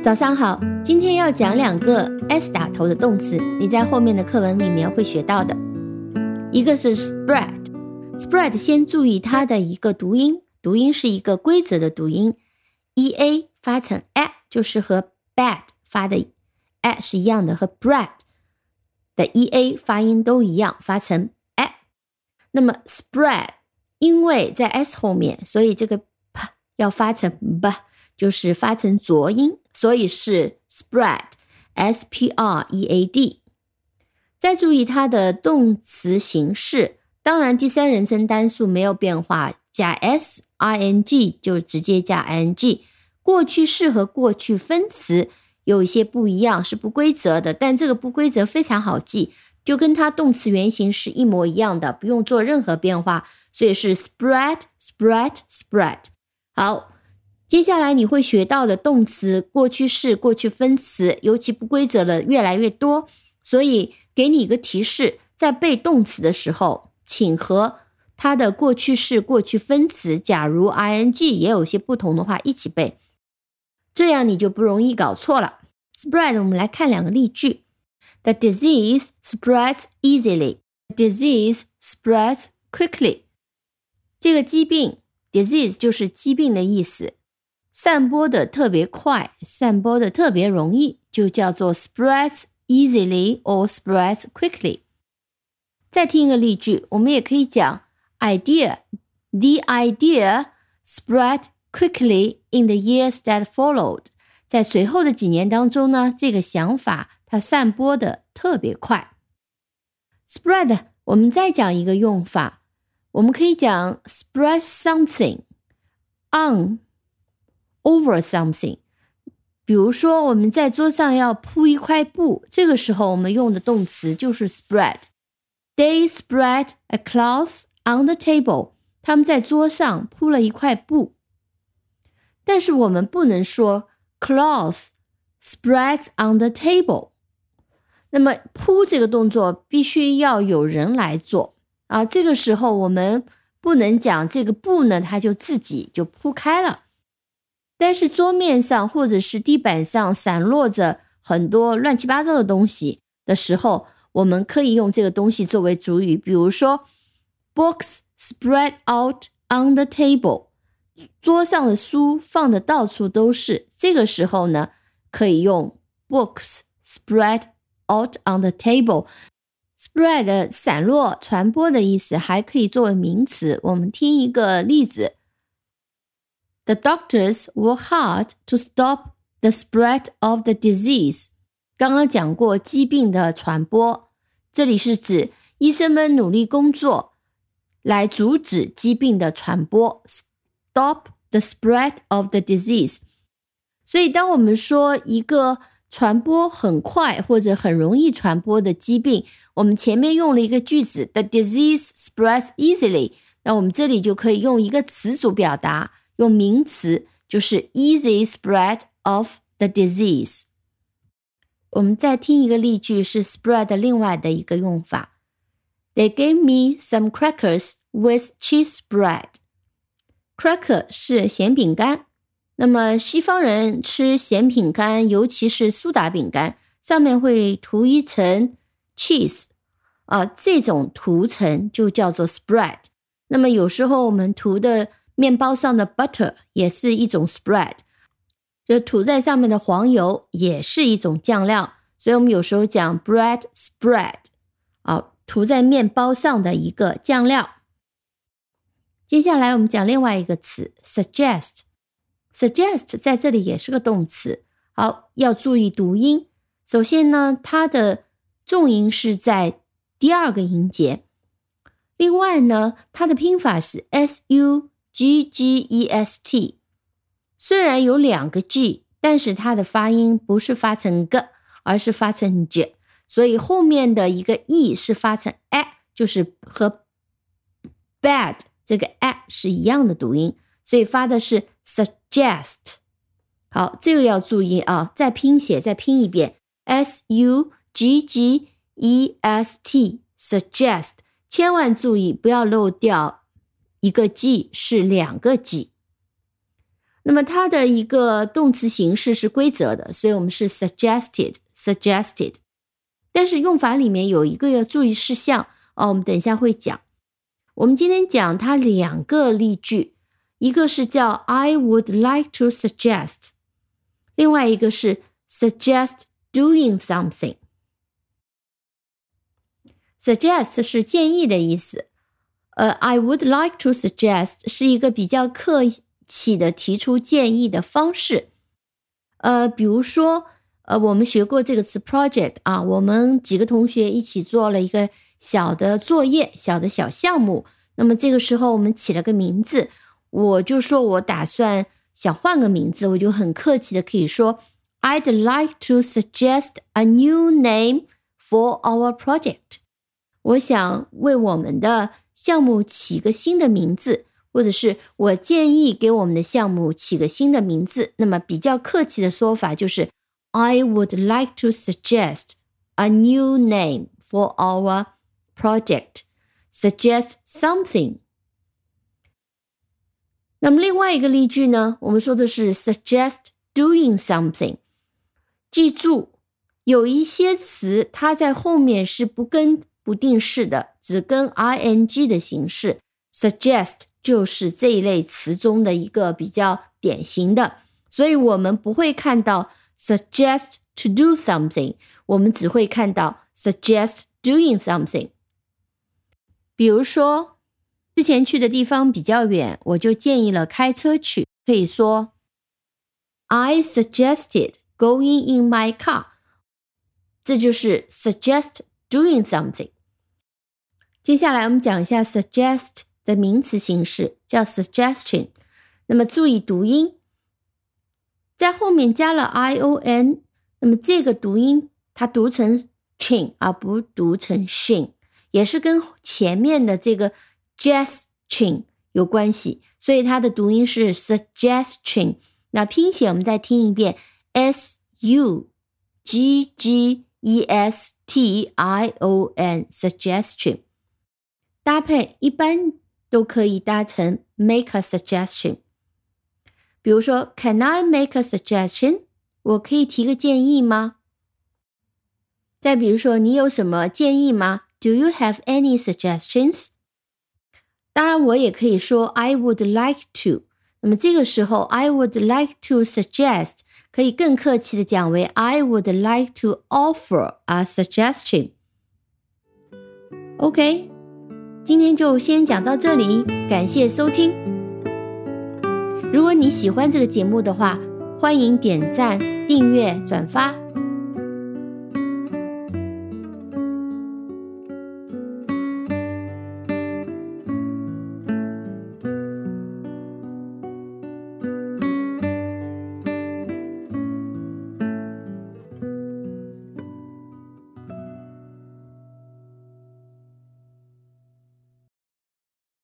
早上好，今天要讲两个 s 打头的动词，你在后面的课文里面会学到的。一个是 spread，spread 先注意它的一个读音，读音是一个规则的读音，e a 发成 a，就是和 bad 发的 a 是一样的，和 bread 的 e a 发音都一样，发成 a。那么 spread 因为在 s 后面，所以这个 p 要发成 b，就是发成浊音。所以是 spread，s p r e a d。再注意它的动词形式，当然第三人称单数没有变化，加 s i n g 就直接加 i n g。过去式和过去分词有一些不一样，是不规则的，但这个不规则非常好记，就跟它动词原形是一模一样的，不用做任何变化，所以是 spread，spread，spread。好。接下来你会学到的动词、过去式、过去分词，尤其不规则的越来越多。所以给你一个提示，在背动词的时候，请和它的过去式、过去分词，假如 ing 也有些不同的话，一起背，这样你就不容易搞错了。Spread，我们来看两个例句：The disease spreads easily. Disease spreads quickly. 这个疾病，disease 就是疾病的意思。散播的特别快，散播的特别容易，就叫做 spreads easily or spreads quickly。再听一个例句，我们也可以讲 idea，the idea spread quickly in the years that followed。在随后的几年当中呢，这个想法它散播的特别快。spread，我们再讲一个用法，我们可以讲 spread something on。 Over something，比如说我们在桌上要铺一块布，这个时候我们用的动词就是 spread。They spread a cloth on the table。他们在桌上铺了一块布。但是我们不能说 cloth spreads on the table。那么铺这个动作必须要有人来做啊。这个时候我们不能讲这个布呢，它就自己就铺开了。但是桌面上或者是地板上散落着很多乱七八糟的东西的时候，我们可以用这个东西作为主语，比如说，books spread out on the table，桌上的书放的到处都是。这个时候呢，可以用 books spread out on the table。spread 散落、传播的意思，还可以作为名词。我们听一个例子。The doctors work hard to stop the spread of the disease。刚刚讲过疾病的传播，这里是指医生们努力工作来阻止疾病的传播，stop the spread of the disease。所以，当我们说一个传播很快或者很容易传播的疾病，我们前面用了一个句子，the disease spreads easily。那我们这里就可以用一个词组表达。 用名词就是 easy spread of the disease。我们再听一个例句，是 spread 另外的一个用法。They gave me some crackers with cheese spread。cracker 是咸饼干，那么西方人吃咸饼干，尤其是苏打饼干，上面会涂一层 cheese 啊，这种涂层就叫做 spread。那么有时候我们涂的面包上的 butter 也是一种 spread，就涂在上面的黄油也是一种酱料，所以我们有时候讲 bread spread，啊，涂在面包上的一个酱料。接下来我们讲另外一个词 suggest，suggest 在这里也是个动词，好，要注意读音。首先呢，它的重音是在第二个音节，另外呢，它的拼法是 s u。G G E S T，虽然有两个 G，但是它的发音不是发成 g，而是发成 j，所以后面的一个 e 是发成 a，就是和 bad 这个 a 是一样的读音，所以发的是 suggest。好，这个要注意啊，再拼写，再拼一遍，S U G G E S T，suggest，千万注意不要漏掉。一个 g 是两个 g，那么它的一个动词形式是规则的，所以我们是 suggested，suggested。但是用法里面有一个要注意事项哦，我们等一下会讲。我们今天讲它两个例句，一个是叫 I would like to suggest，另外一个是 suggest doing something。suggest 是建议的意思，呃，I would like to suggest 是一个比较客气的提出建议的方式，呃，比如说，呃，我们学过这个词 project 啊，我们几个同学一起做了一个小的作业，小的小项目，那么这个时候我们起了个名字，我就说我打算想换个名字，我就很客气的可以说，I'd like to suggest a new name for our project。我想为我们的项目起个新的名字，或者是我建议给我们的项目起个新的名字。那么比较客气的说法就是，I would like to suggest a new name for our project. Suggest something. 那么另外一个例句呢？我们说的是 suggest doing something。记住，有一些词它在后面是不跟。不定式的，只跟 ing 的形式，suggest 就是这一类词中的一个比较典型的，所以我们不会看到 suggest to do something，我们只会看到 suggest doing something。比如说，之前去的地方比较远，我就建议了开车去，可以说 I suggested going in my car，这就是 suggest doing something。 接下来我们讲一下 suggest 的名词形式，叫 suggestion。那么注意读音，在后面加了 i o n，那么这个读音它读成 chin 而不读成 shin，也是跟前面的这个 gestion 有关系，所以它的读音是 suggestion。那拼写我们再听一遍，s u g g e s t i o n，suggestion。搭配一般都可以搭成 make a suggestion。比如说，Can I make a suggestion？我可以提个建议吗？再比如说，你有什么建议吗？Do you have any suggestions？当然，我也可以说 I would like to。那么这个时候，I would like to suggest 可以更客气的讲为 I would like to offer a suggestion。OK。 今天就先讲到这里，感谢收听。如果你喜欢这个节目的话，欢迎点赞、订阅、转发。